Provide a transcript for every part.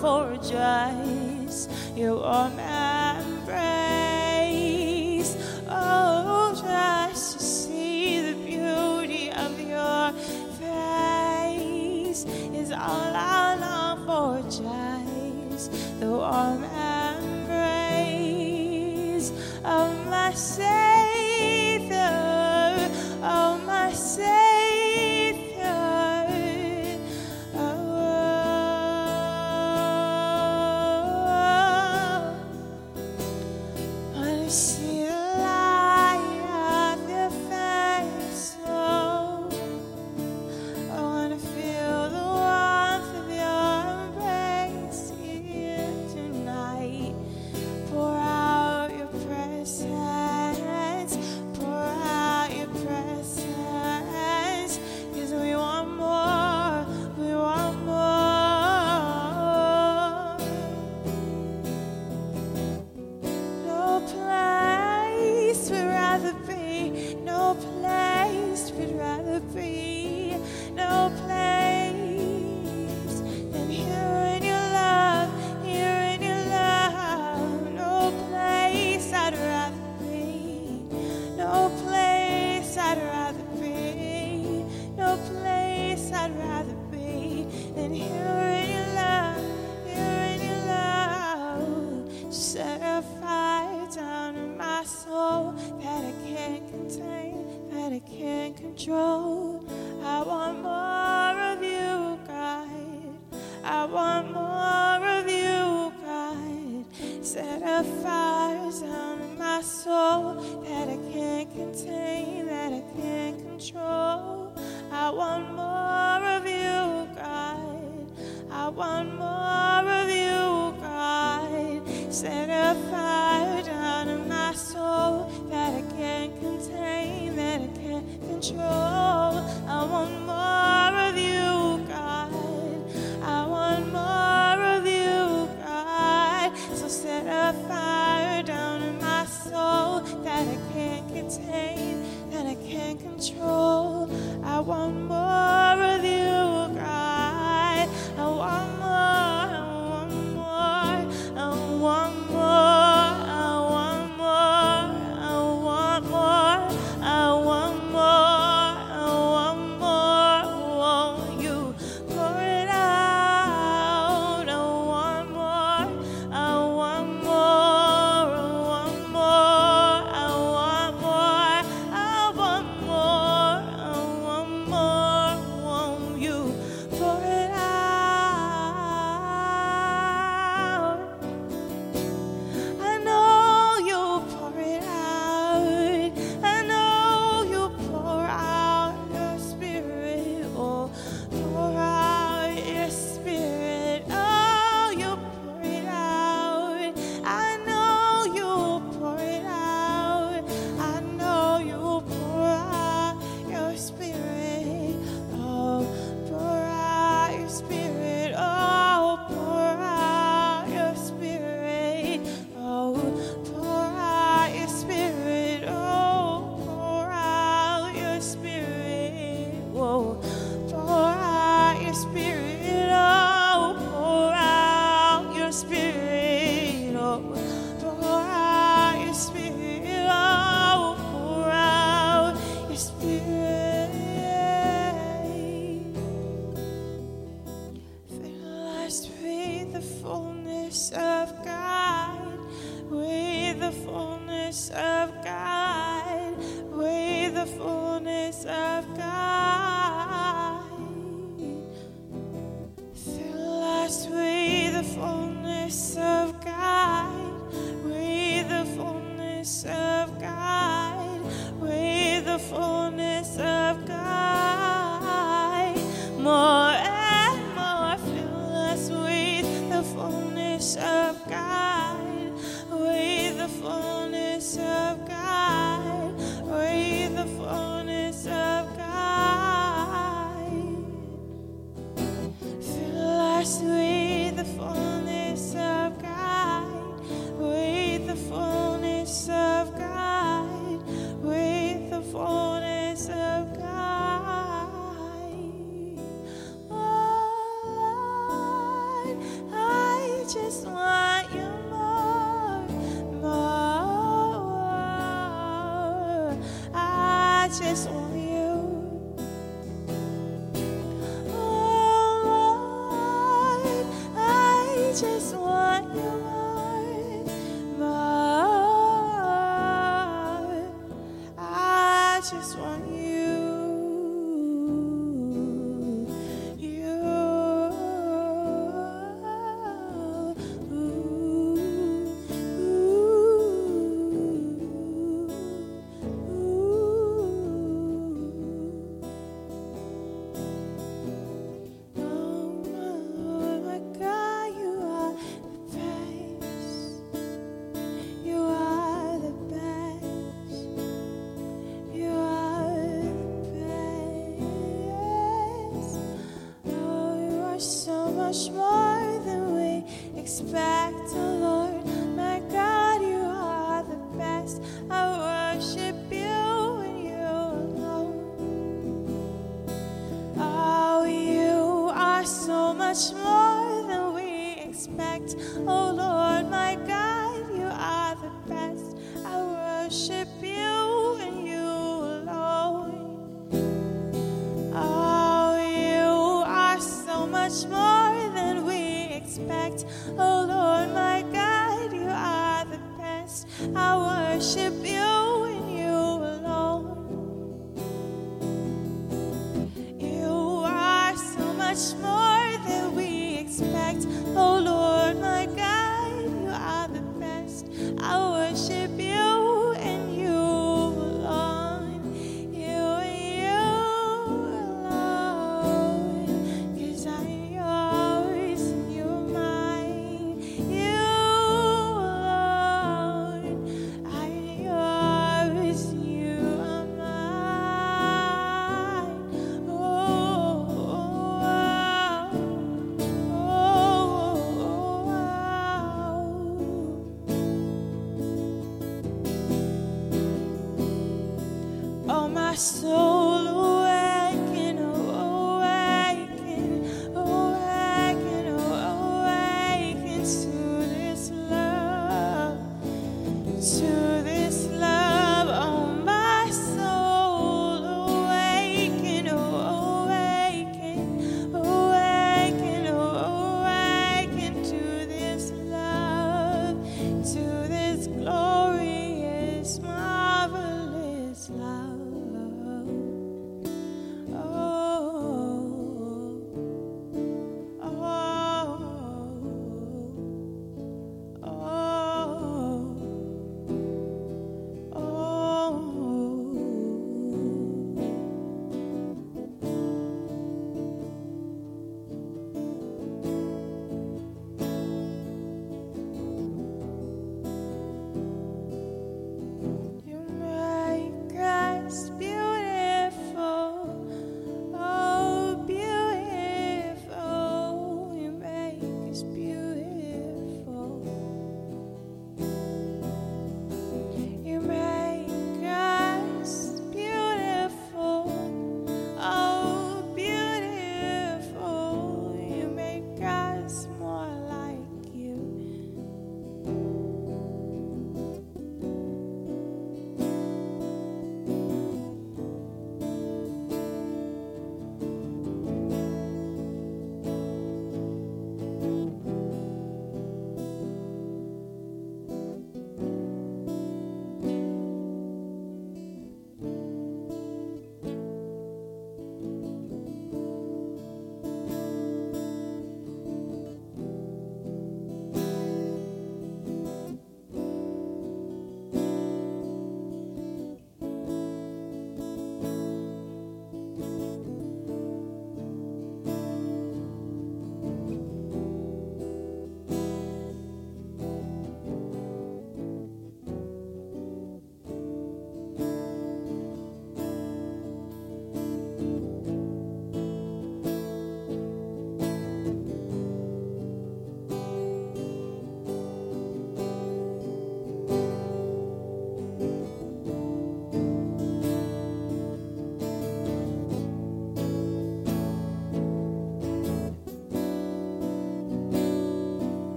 for just your warm embrace. Oh, just to see the beauty of your face is all I long for, joys, though all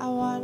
I wanna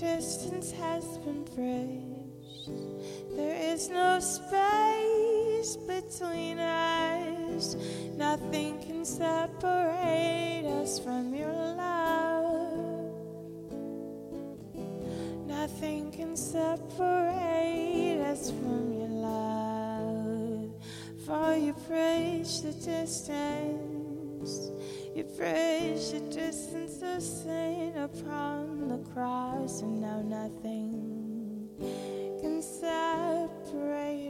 distance has been bridged. There is no space between us. Nothing can separate us from your love. Nothing can separate us from your love. For you bridge the distance. You bridge the distance of Saint upon cross, and now nothing can separate.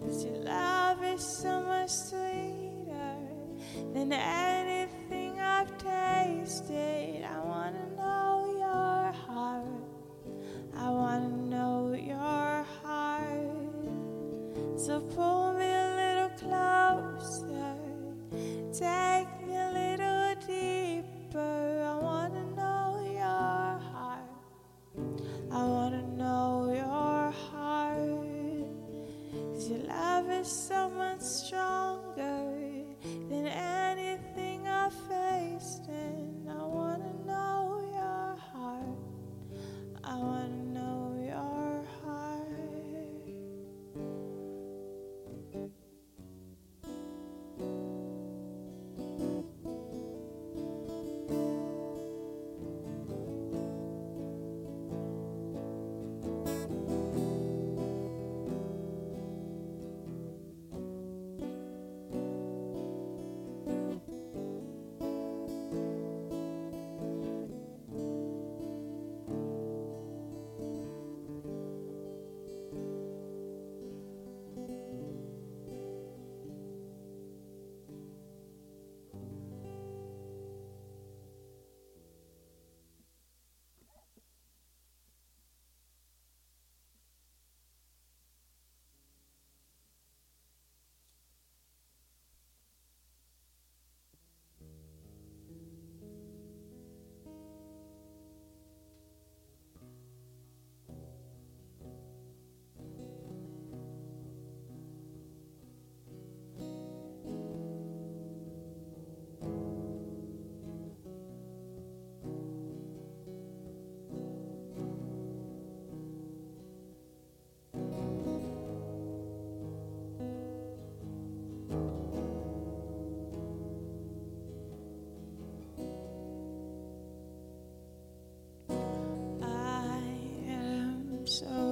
Cause your love is so much sweeter than ever. so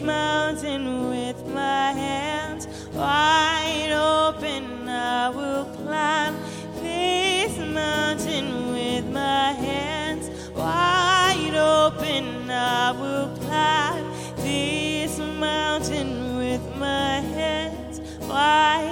this mountain with my hands wide open. I will climb this mountain with my hands wide open. I will climb this mountain with my hands wide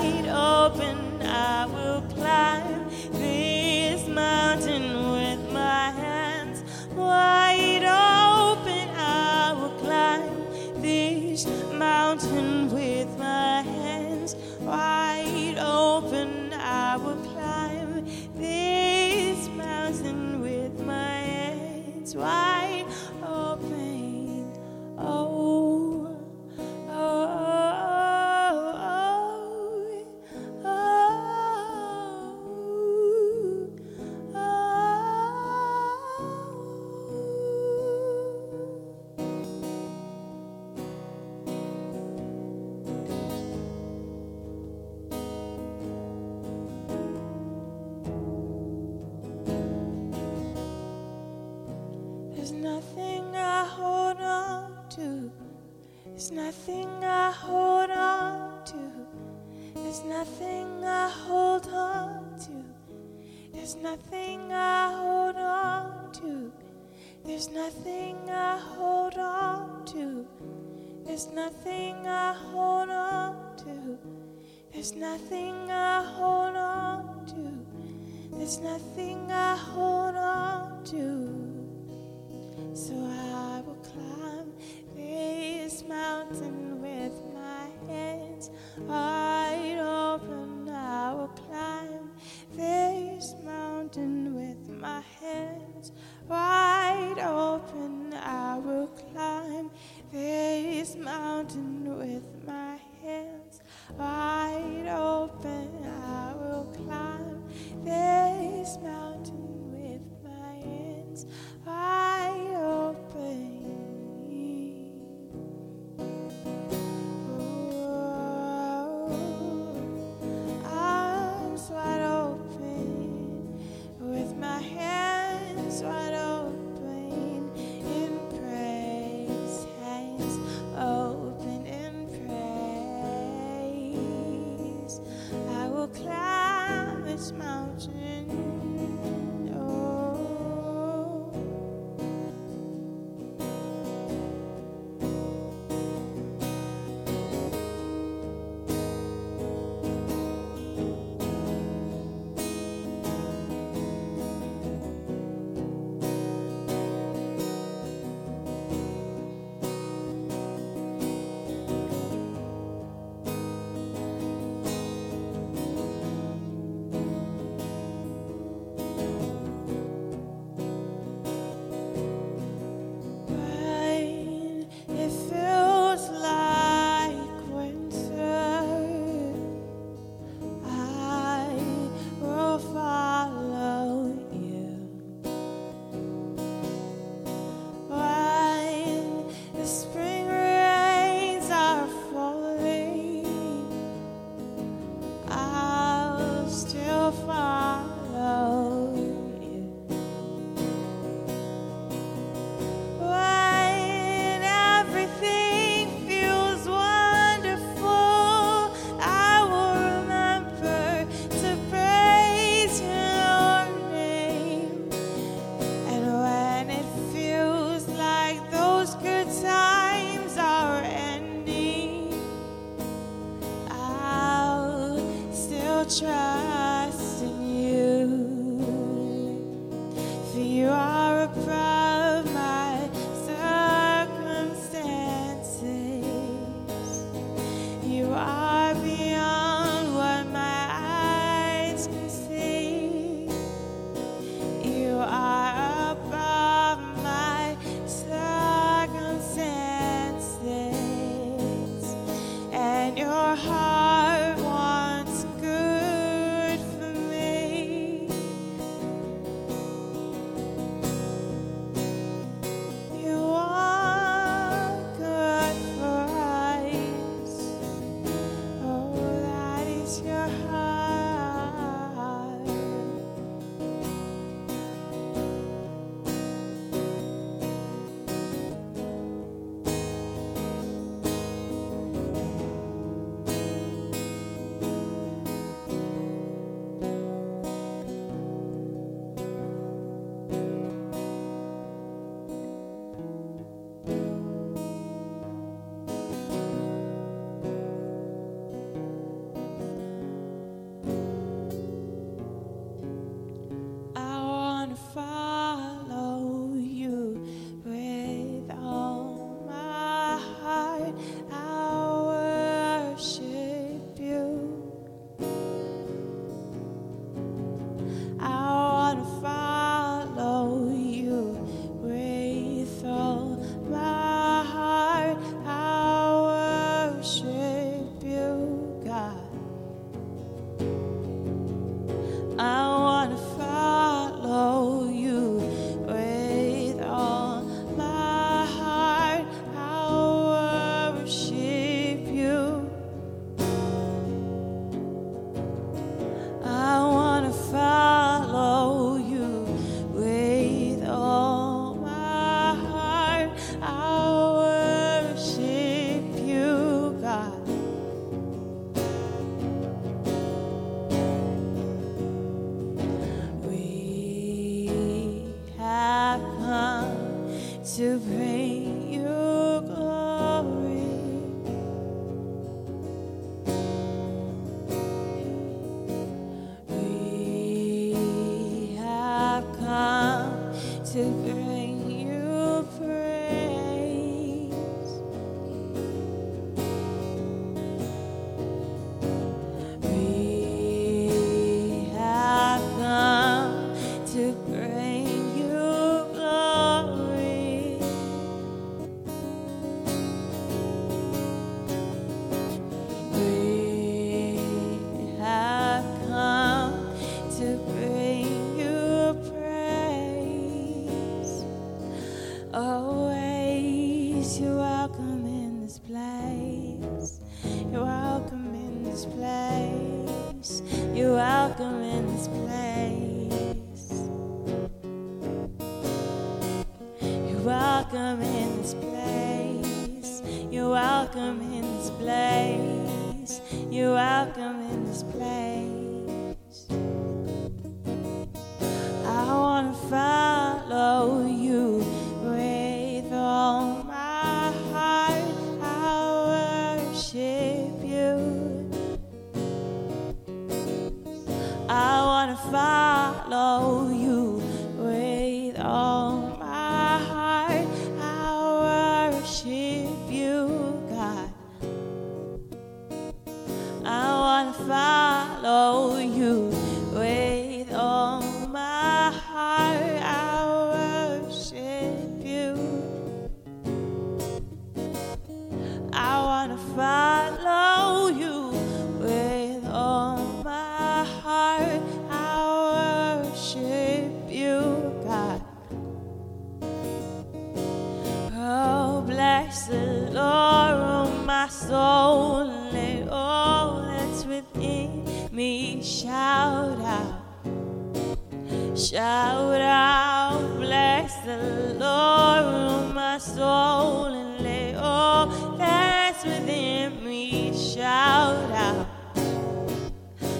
soul and let all that's within me shout out.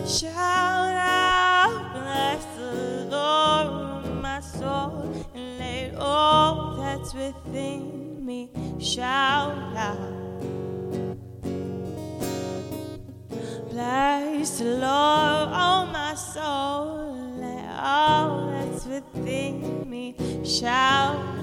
Shout out, bless the Lord, my soul, and let all that's within me shout out. Bless the Lord, oh my soul, and let all that's within me shout.